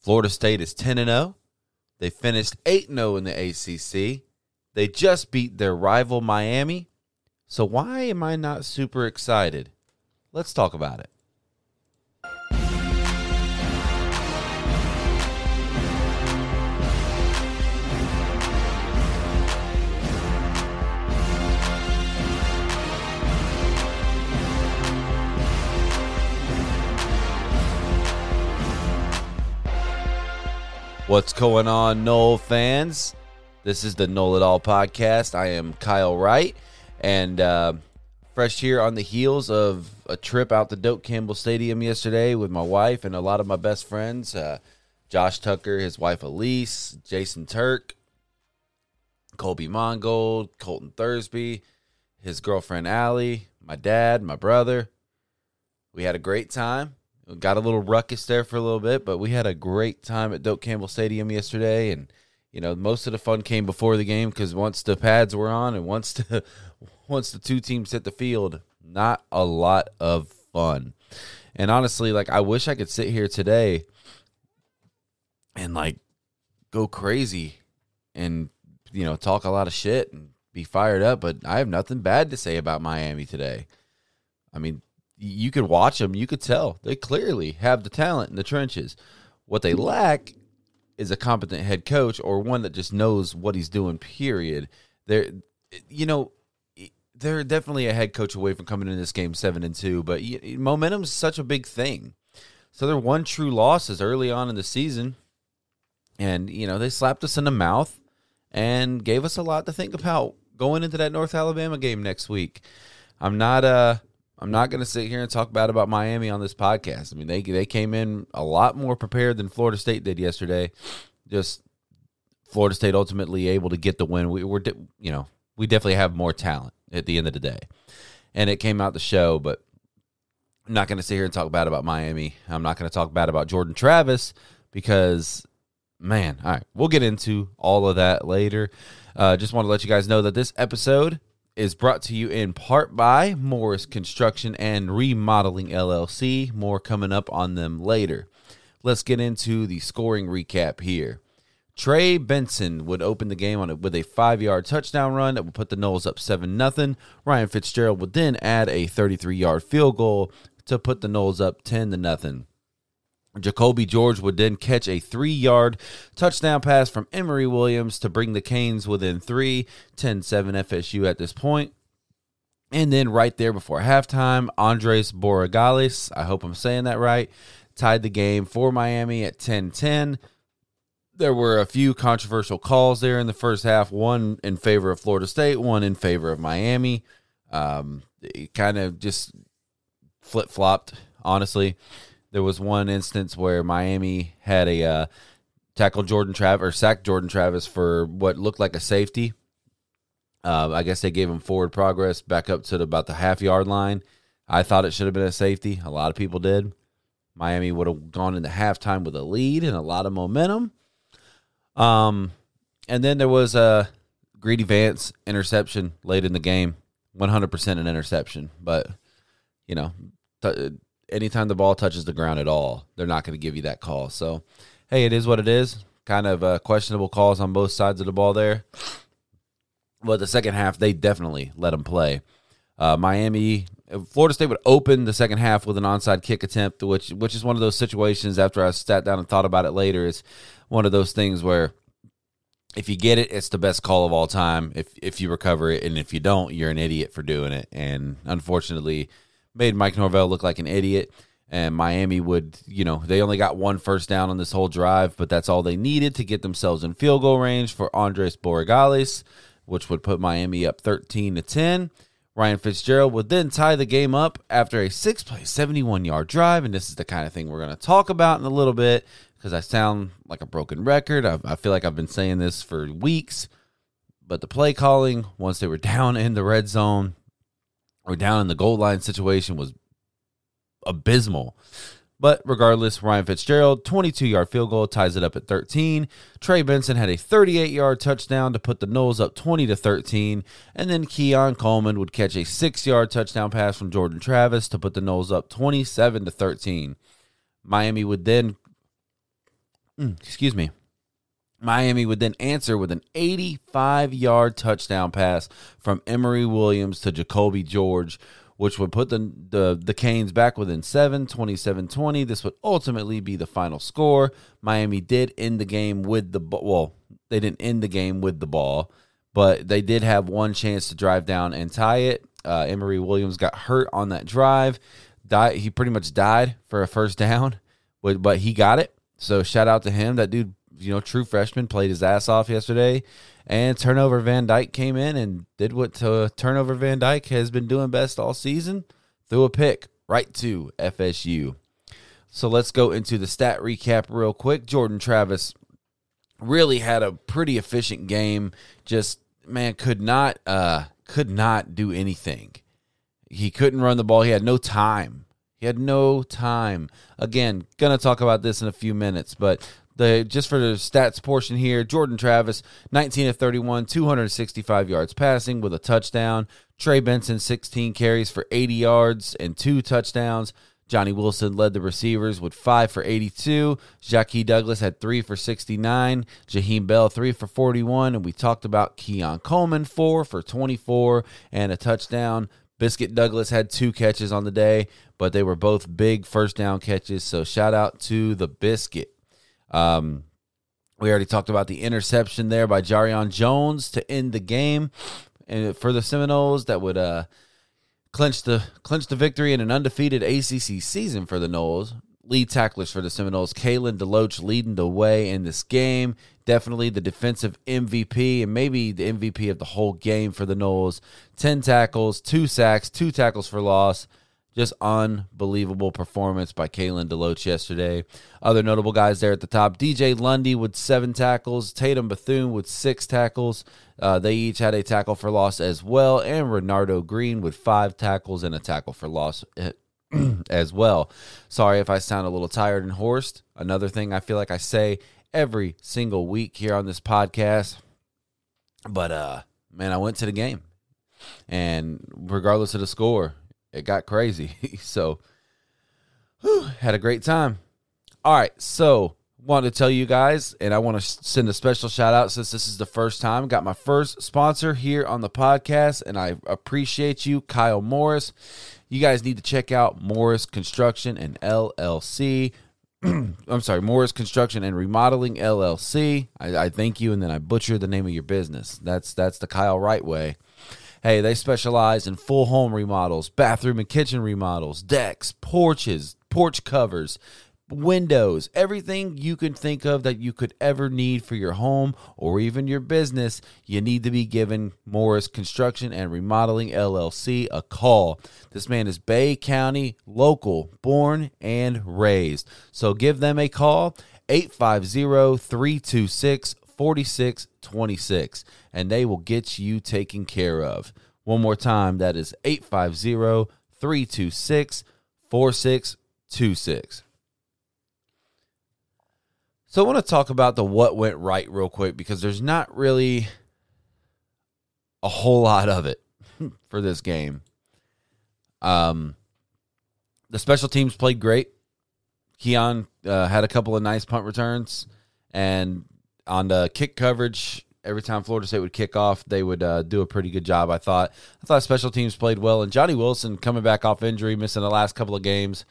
Florida State is 10 and 0. They finished 8 0 in the ACC. They just beat their rival Miami. So why am I not super excited? Let's talk about it. What's going on, Nole fans? This is the Nole It All podcast. I am Kyle Wright, and uh, fresh here on the heels of a trip out to Doak Campbell Stadium yesterday with my wife and a lot of my best friends uh, Josh Tucker, his wife Elise, Jason Turk, Colby Mongold, Colton Thursby, his girlfriend Allie, my dad, my brother. We had a great time. Got a little ruckus there for a little bit, but we had a great time at Doak Campbell Stadium yesterday, and you know most of the fun came before the game because once the pads were on and once the once the two teams hit the field, not a lot of fun. And honestly, like I wish I could sit here today and like go crazy and you know talk a lot of shit and be fired up, but I have nothing bad to say about Miami today. I mean, you could watch them, you could tell they clearly have the talent in the trenches. What they lack is a competent head coach or one that just knows what he's doing. Period. They're, you know, they're definitely a head coach away from coming in this game seven and two, but momentum's such a big thing. So their one true loss is early on in the season, and you know they slapped us in the mouth and gave us a lot to think about going into that North Alabama game next week. I'm not uh I'm not going to sit here and talk bad about Miami on this podcast. I mean, they they came in a lot more prepared than Florida State did yesterday. Just Florida State ultimately able to get the win. We were, you know, we definitely have more talent at the end of the day, and it came out the show. But I'm not going to sit here and talk bad about Miami. I'm not going to talk bad about Jordan Travis because, man, all right, we'll get into all of that later. Uh, just want to let you guys know that this episode is brought to you in part by Morris Construction and Remodeling LLC. More coming up on them later. Let's get into the scoring recap here. Trey Benson would open the game on it with a five-yard touchdown run that would put the Noles up seven nothing. Ryan Fitzgerald would then add a 33-yard field goal to put the Noles up ten to nothing. Jacolby George would then catch a three yard touchdown pass from Emory Williams to bring the Canes within three, 10 7 FSU at this point. And then right there before halftime, Andres Borregales, I hope I'm saying that right, tied the game for Miami at 10 10. There were a few controversial calls there in the first half, one in favor of Florida State, one in favor of Miami. Um, it kind of just flip flopped, honestly. There was one instance where Miami had a uh, tackle Jordan Travis or sacked Jordan Travis for what looked like a safety. Uh, I guess they gave him forward progress back up to the, about the half yard line. I thought it should have been a safety. A lot of people did. Miami would have gone into halftime with a lead and a lot of momentum. Um, and then there was a Greedy Vance interception late in the game, 100% an interception. But, you know, t- anytime the ball touches the ground at all, they're not going to give you that call. So, hey, it is what it is. Kind of uh, questionable calls on both sides of the ball there. But the second half, they definitely let them play. Uh, Miami, Florida State would open the second half with an onside kick attempt, which which is one of those situations. After I sat down and thought about it later, is one of those things where if you get it, it's the best call of all time. If if you recover it, and if you don't, you're an idiot for doing it. And unfortunately, made Mike Norvell look like an idiot. And Miami would, you know, they only got one first down on this whole drive, but that's all they needed to get themselves in field goal range for Andres Borregales, which would put Miami up 13 to 10. Ryan Fitzgerald would then tie the game up after a six play, 71 yard drive. And this is the kind of thing we're going to talk about in a little bit because I sound like a broken record. I, I feel like I've been saying this for weeks. But the play calling, once they were down in the red zone, or down in the goal line situation was abysmal. But regardless, Ryan Fitzgerald, 22 yard field goal, ties it up at 13. Trey Benson had a 38 yard touchdown to put the Noles up 20 to 13. And then Keon Coleman would catch a six yard touchdown pass from Jordan Travis to put the Noles up 27 to 13. Miami would then mm, excuse me. Miami would then answer with an 85 yard touchdown pass from Emory Williams to Jacolby George, which would put the, the, the Canes back within 7, 27 20. This would ultimately be the final score. Miami did end the game with the ball. Well, they didn't end the game with the ball, but they did have one chance to drive down and tie it. Uh, Emory Williams got hurt on that drive. Died, he pretty much died for a first down, but, but he got it. So shout out to him. That dude you know, true freshman, played his ass off yesterday. And turnover Van Dyke came in and did what uh, turnover Van Dyke has been doing best all season. Threw a pick right to FSU. So let's go into the stat recap real quick. Jordan Travis really had a pretty efficient game. Just man could not uh could not do anything. He couldn't run the ball. He had no time. He had no time. Again, gonna talk about this in a few minutes, but the just for the stats portion here, Jordan Travis, 19 of 31, 265 yards passing with a touchdown. Trey Benson, 16 carries for 80 yards and two touchdowns. Johnny Wilson led the receivers with five for 82. Jackie Douglas had three for 69. Jaheim Bell, three for 41. And we talked about Keon Coleman, four for 24 and a touchdown. Biscuit Douglas had two catches on the day, but they were both big first down catches. So shout out to the Biscuit. Um, we already talked about the interception there by Jarrian Jones to end the game, and for the Seminoles that would uh, clinch the clinch the victory in an undefeated ACC season for the Noles. Lead tacklers for the Seminoles, Kalen DeLoach leading the way in this game. Definitely the defensive MVP and maybe the MVP of the whole game for the Noles. 10 tackles, two sacks, two tackles for loss. Just unbelievable performance by Kalen DeLoach yesterday. Other notable guys there at the top DJ Lundy with seven tackles, Tatum Bethune with six tackles. Uh, they each had a tackle for loss as well, and Renardo Green with five tackles and a tackle for loss as well. Sorry if I sound a little tired and hoarse. Another thing I feel like I say every single week here on this podcast. But uh man, I went to the game. And regardless of the score, it got crazy. so, whew, had a great time. All right, so want to tell you guys, and I want to send a special shout out since this is the first time. Got my first sponsor here on the podcast, and I appreciate you, Kyle Morris. You guys need to check out Morris Construction and LLC. I'm sorry, Morris Construction and Remodeling LLC. I, I thank you, and then I butcher the name of your business. That's that's the Kyle Wright way. Hey, they specialize in full home remodels, bathroom and kitchen remodels, decks, porches, porch covers, windows, everything you can think of that you could ever need for your home or even your business, you need to be giving Morris Construction and Remodeling LLC a call. This man is Bay County local, born and raised. So give them a call 850 326 4626 and they will get you taken care of. One more time, that is 850 326 4626. So I want to talk about the what went right real quick because there's not really a whole lot of it for this game. Um, the special teams played great. Keon uh, had a couple of nice punt returns, and on the kick coverage, every time Florida State would kick off, they would uh, do a pretty good job. I thought. I thought special teams played well, and Johnny Wilson coming back off injury, missing the last couple of games,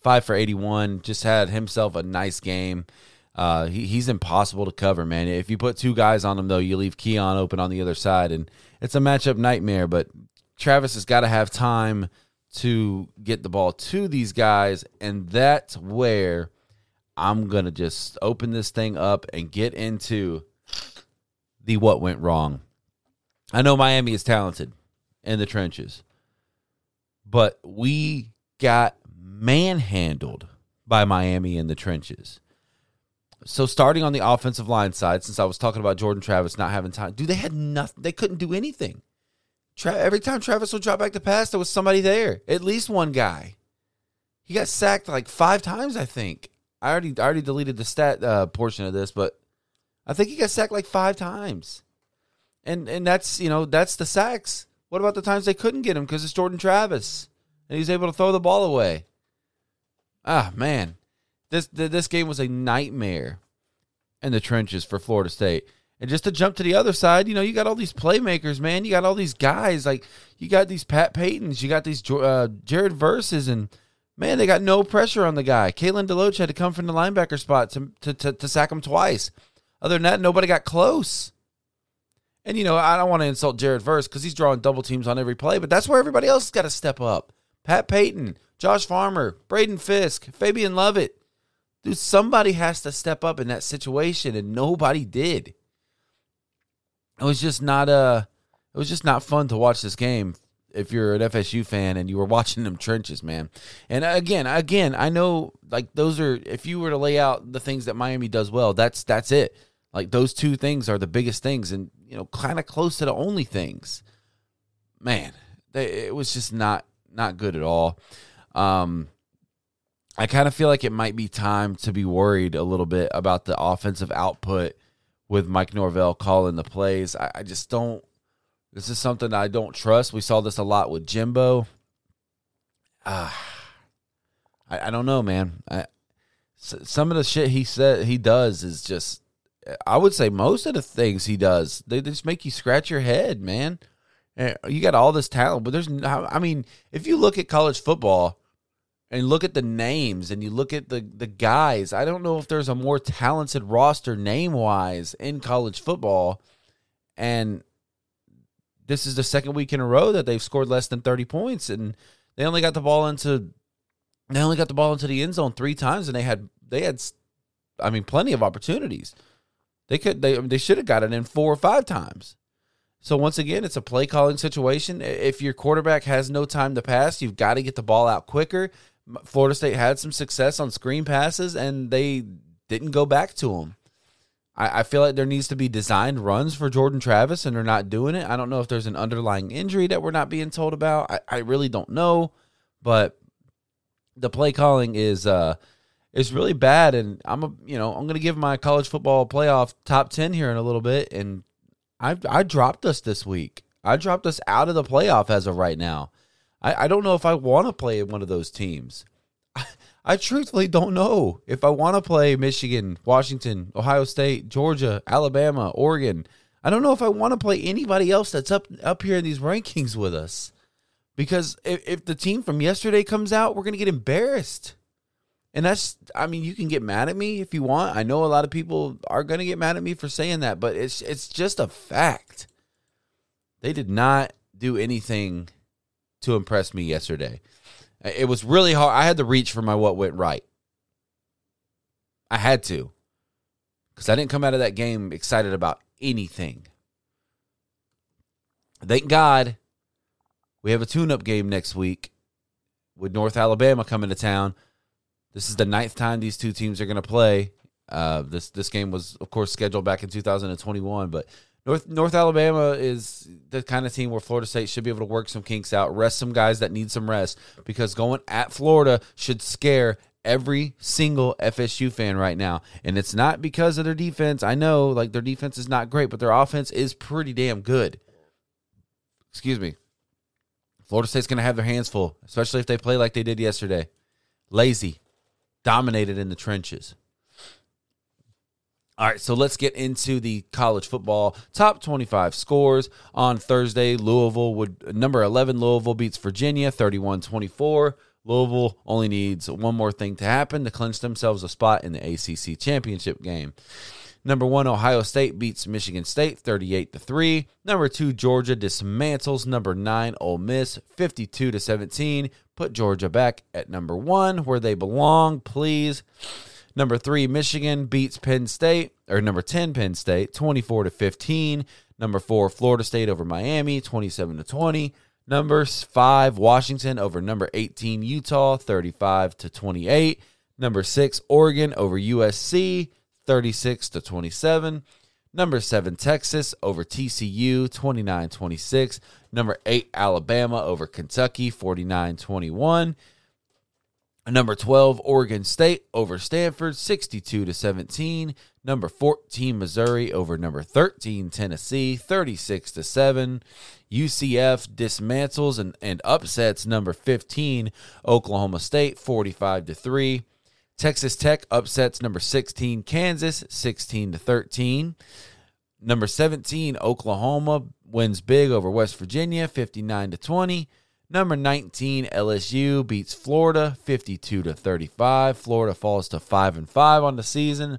five for eighty-one, just had himself a nice game. Uh, he, he's impossible to cover, man. If you put two guys on him, though, you leave Keon open on the other side, and it's a matchup nightmare. But Travis has got to have time to get the ball to these guys, and that's where I'm gonna just open this thing up and get into the what went wrong. I know Miami is talented in the trenches, but we got manhandled by Miami in the trenches. So starting on the offensive line side, since I was talking about Jordan Travis not having time, dude, they had nothing. They couldn't do anything. Tra- every time Travis would drop back to pass, there was somebody there, at least one guy. He got sacked like five times, I think. I already I already deleted the stat uh, portion of this, but I think he got sacked like five times, and and that's you know that's the sacks. What about the times they couldn't get him because it's Jordan Travis and he's able to throw the ball away? Ah man, this this game was a nightmare. in the trenches for Florida State. And just to jump to the other side, you know, you got all these playmakers, man. You got all these guys. Like, you got these Pat Paytons. You got these uh, Jared Verses. And, man, they got no pressure on the guy. Kalen DeLoach had to come from the linebacker spot to, to, to, to sack him twice. Other than that, nobody got close. And, you know, I don't want to insult Jared Verse because he's drawing double teams on every play, but that's where everybody else has got to step up. Pat Payton, Josh Farmer, Braden Fisk, Fabian Lovett. Dude, somebody has to step up in that situation, and nobody did. It was just not a. Uh, it was just not fun to watch this game if you're an FSU fan and you were watching them trenches, man. And again, again, I know like those are if you were to lay out the things that Miami does well, that's that's it. Like those two things are the biggest things and you know, kind of close to the only things. Man, they, it was just not not good at all. Um I kind of feel like it might be time to be worried a little bit about the offensive output with Mike Norvell calling the plays. I, I just don't. This is something I don't trust. We saw this a lot with Jimbo. Ah, uh, I, I don't know, man. I, some of the shit he said he does is just. I would say most of the things he does they just make you scratch your head, man. You got all this talent, but there's. I mean, if you look at college football and look at the names and you look at the the guys, I don't know if there's a more talented roster name wise in college football. And this is the second week in a row that they've scored less than 30 points and they only got the ball into they only got the ball into the end zone 3 times and they had they had I mean plenty of opportunities. They could they they should have got it in 4 or 5 times. So once again, it's a play calling situation. If your quarterback has no time to pass, you've got to get the ball out quicker. Florida State had some success on screen passes, and they didn't go back to them. I, I feel like there needs to be designed runs for Jordan Travis, and they're not doing it. I don't know if there's an underlying injury that we're not being told about. I, I really don't know, but the play calling is uh is really bad. And I'm a you know I'm gonna give my college football playoff top ten here in a little bit, and I I dropped us this week. I dropped us out of the playoff as of right now. I, I don't know if I want to play one of those teams. I truthfully don't know if I want to play Michigan, Washington, Ohio State, Georgia, Alabama, Oregon. I don't know if I want to play anybody else that's up up here in these rankings with us. Because if, if the team from yesterday comes out, we're going to get embarrassed. And that's, I mean, you can get mad at me if you want. I know a lot of people are going to get mad at me for saying that, but it's it's just a fact. They did not do anything to impress me yesterday. It was really hard. I had to reach for my what went right. I had to. Because I didn't come out of that game excited about anything. Thank God we have a tune up game next week with North Alabama coming to town. This is the ninth time these two teams are going to play. Uh, this this game was, of course, scheduled back in 2021, but North North Alabama is the kind of team where Florida State should be able to work some kinks out, rest some guys that need some rest, because going at Florida should scare every single FSU fan right now. And it's not because of their defense. I know like their defense is not great, but their offense is pretty damn good. Excuse me. Florida State's going to have their hands full, especially if they play like they did yesterday. Lazy, dominated in the trenches. All right, so let's get into the college football top 25 scores on Thursday. Louisville would number 11 Louisville beats Virginia 31-24. Louisville only needs one more thing to happen to clinch themselves a spot in the ACC championship game. Number 1 Ohio State beats Michigan State 38 to 3. Number 2 Georgia dismantles number 9 Ole Miss 52 to 17. Put Georgia back at number 1 where they belong, please. Number three, Michigan beats Penn State, or number 10, Penn State, 24 to 15. Number four, Florida State over Miami, 27 to 20. Number five, Washington over number 18, Utah, 35 to 28. Number six, Oregon over USC, 36 to 27. Number seven, Texas over TCU, 29 26. Number eight, Alabama over Kentucky, 49 21. Number 12, Oregon State over Stanford, 62 to 17. Number 14, Missouri over number 13, Tennessee, 36 to 7. UCF dismantles and, and upsets number 15, Oklahoma State, 45 to 3. Texas Tech upsets number 16 Kansas 16 to 13. Number 17 Oklahoma wins big over West Virginia 59 to 20. Number 19 LSU beats Florida 52 to 35. Florida falls to 5 and 5 on the season.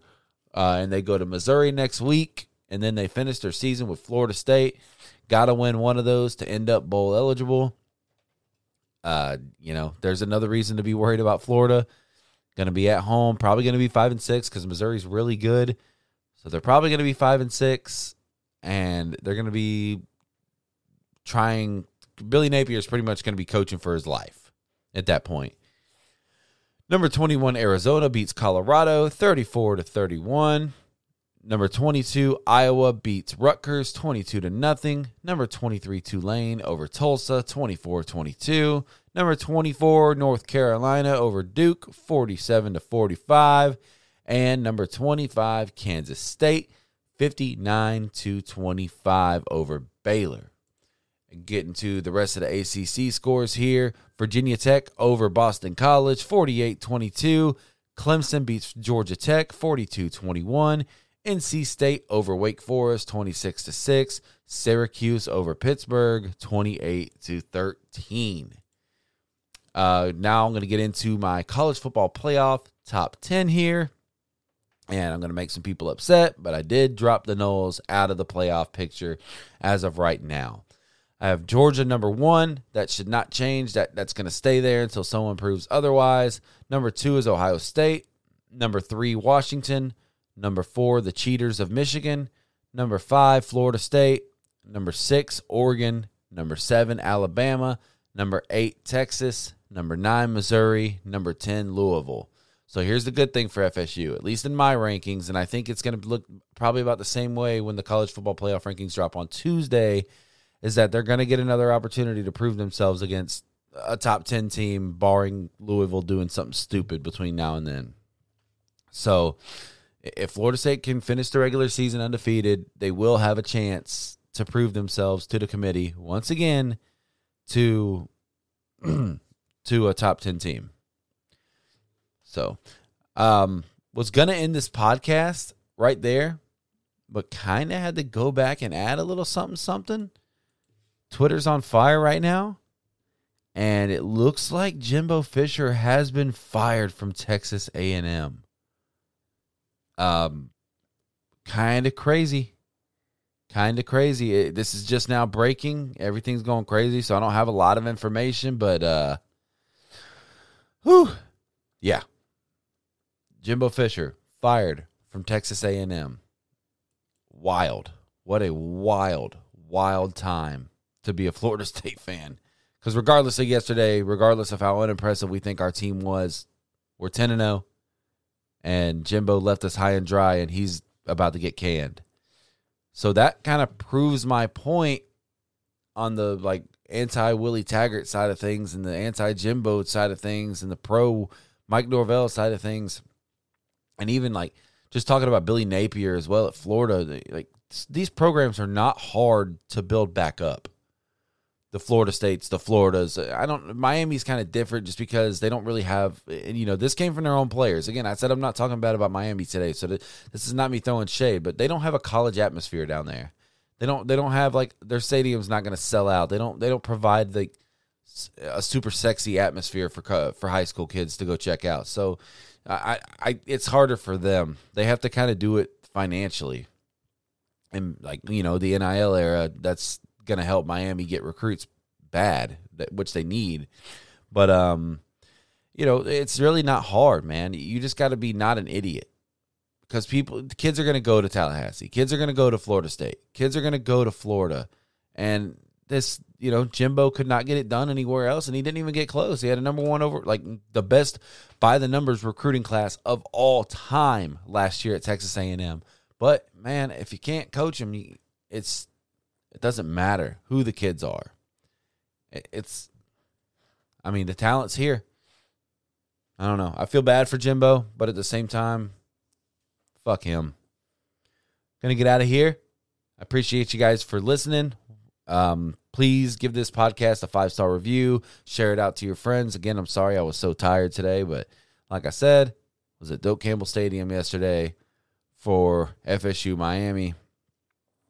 Uh, and they go to Missouri next week and then they finish their season with Florida State. Got to win one of those to end up bowl eligible. Uh, you know, there's another reason to be worried about Florida. Going to be at home, probably going to be five and six because Missouri's really good. So they're probably going to be five and six, and they're going to be trying. Billy Napier is pretty much going to be coaching for his life at that point. Number 21 Arizona beats Colorado 34 to 31. Number 22, Iowa beats Rutgers 22 to nothing. Number 23, Tulane over Tulsa 24 22. Number 24, North Carolina over Duke 47 to 45. And number 25, Kansas State 59 to 25 over Baylor. Getting to the rest of the ACC scores here Virginia Tech over Boston College 48 22. Clemson beats Georgia Tech 42 21. NC State over Wake Forest 26 to 6, Syracuse over Pittsburgh 28 to 13. Uh, now I'm going to get into my college football playoff top 10 here. And I'm going to make some people upset, but I did drop the Noles out of the playoff picture as of right now. I have Georgia number one. That should not change. That that's going to stay there until someone proves otherwise. Number two is Ohio State. Number three, Washington. Number four, the Cheaters of Michigan. Number five, Florida State. Number six, Oregon. Number seven, Alabama. Number eight, Texas. Number nine, Missouri. Number 10, Louisville. So here's the good thing for FSU, at least in my rankings, and I think it's going to look probably about the same way when the college football playoff rankings drop on Tuesday, is that they're going to get another opportunity to prove themselves against a top 10 team, barring Louisville doing something stupid between now and then. So if Florida State can finish the regular season undefeated, they will have a chance to prove themselves to the committee once again to to a top 10 team. So, um was going to end this podcast right there, but kind of had to go back and add a little something something. Twitter's on fire right now, and it looks like Jimbo Fisher has been fired from Texas A&M. Um, kind of crazy. Kind of crazy. It, this is just now breaking. Everything's going crazy, so I don't have a lot of information, but uh, whew, yeah. Jimbo Fisher fired from Texas A&M. Wild. What a wild, wild time to be a Florida State fan. Because regardless of yesterday, regardless of how unimpressive we think our team was, we're 10 and 0 and Jimbo left us high and dry, and he's about to get canned. So that kind of proves my point on the like anti Willie Taggart side of things and the anti Jimbo side of things and the pro Mike Norvell side of things. And even like just talking about Billy Napier as well at Florida, like these programs are not hard to build back up the Florida States, the Floridas. I don't. Miami's kind of different just because they don't really have. You know, this came from their own players. Again, I said I'm not talking bad about Miami today, so this is not me throwing shade, but they don't have a college atmosphere down there. They don't. They don't have like their stadium's not going to sell out. They don't. They don't provide like a super sexy atmosphere for for high school kids to go check out. So, I, I, it's harder for them. They have to kind of do it financially, and like you know the NIL era. That's going to help Miami get recruits bad, which they need. But um, you know, it's really not hard, man. You just got to be not an idiot because people, kids are going to go to Tallahassee, kids are going to go to Florida State, kids are going to go to Florida, and this, you know, Jimbo could not get it done anywhere else, and he didn't even get close. He had a number one over, like the best by the numbers recruiting class of all time last year at Texas A&M. But man, if you can't coach him, it's it doesn't matter who the kids are. It's, I mean, the talent's here. I don't know. I feel bad for Jimbo, but at the same time, fuck him. Gonna get out of here. I appreciate you guys for listening. Um, please give this podcast a five star review. Share it out to your friends. Again, I'm sorry I was so tired today, but like I said, was at Doak Campbell Stadium yesterday for FSU Miami,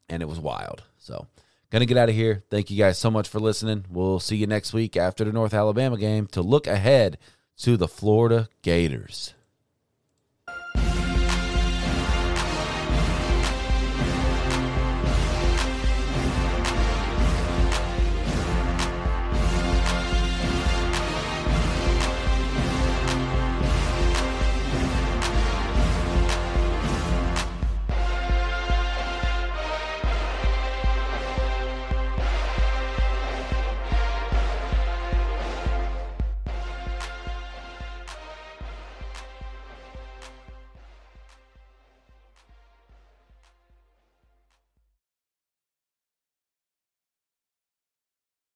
and it was wild. So, gonna get out of here. Thank you guys so much for listening. We'll see you next week after the North Alabama game to look ahead to the Florida Gators.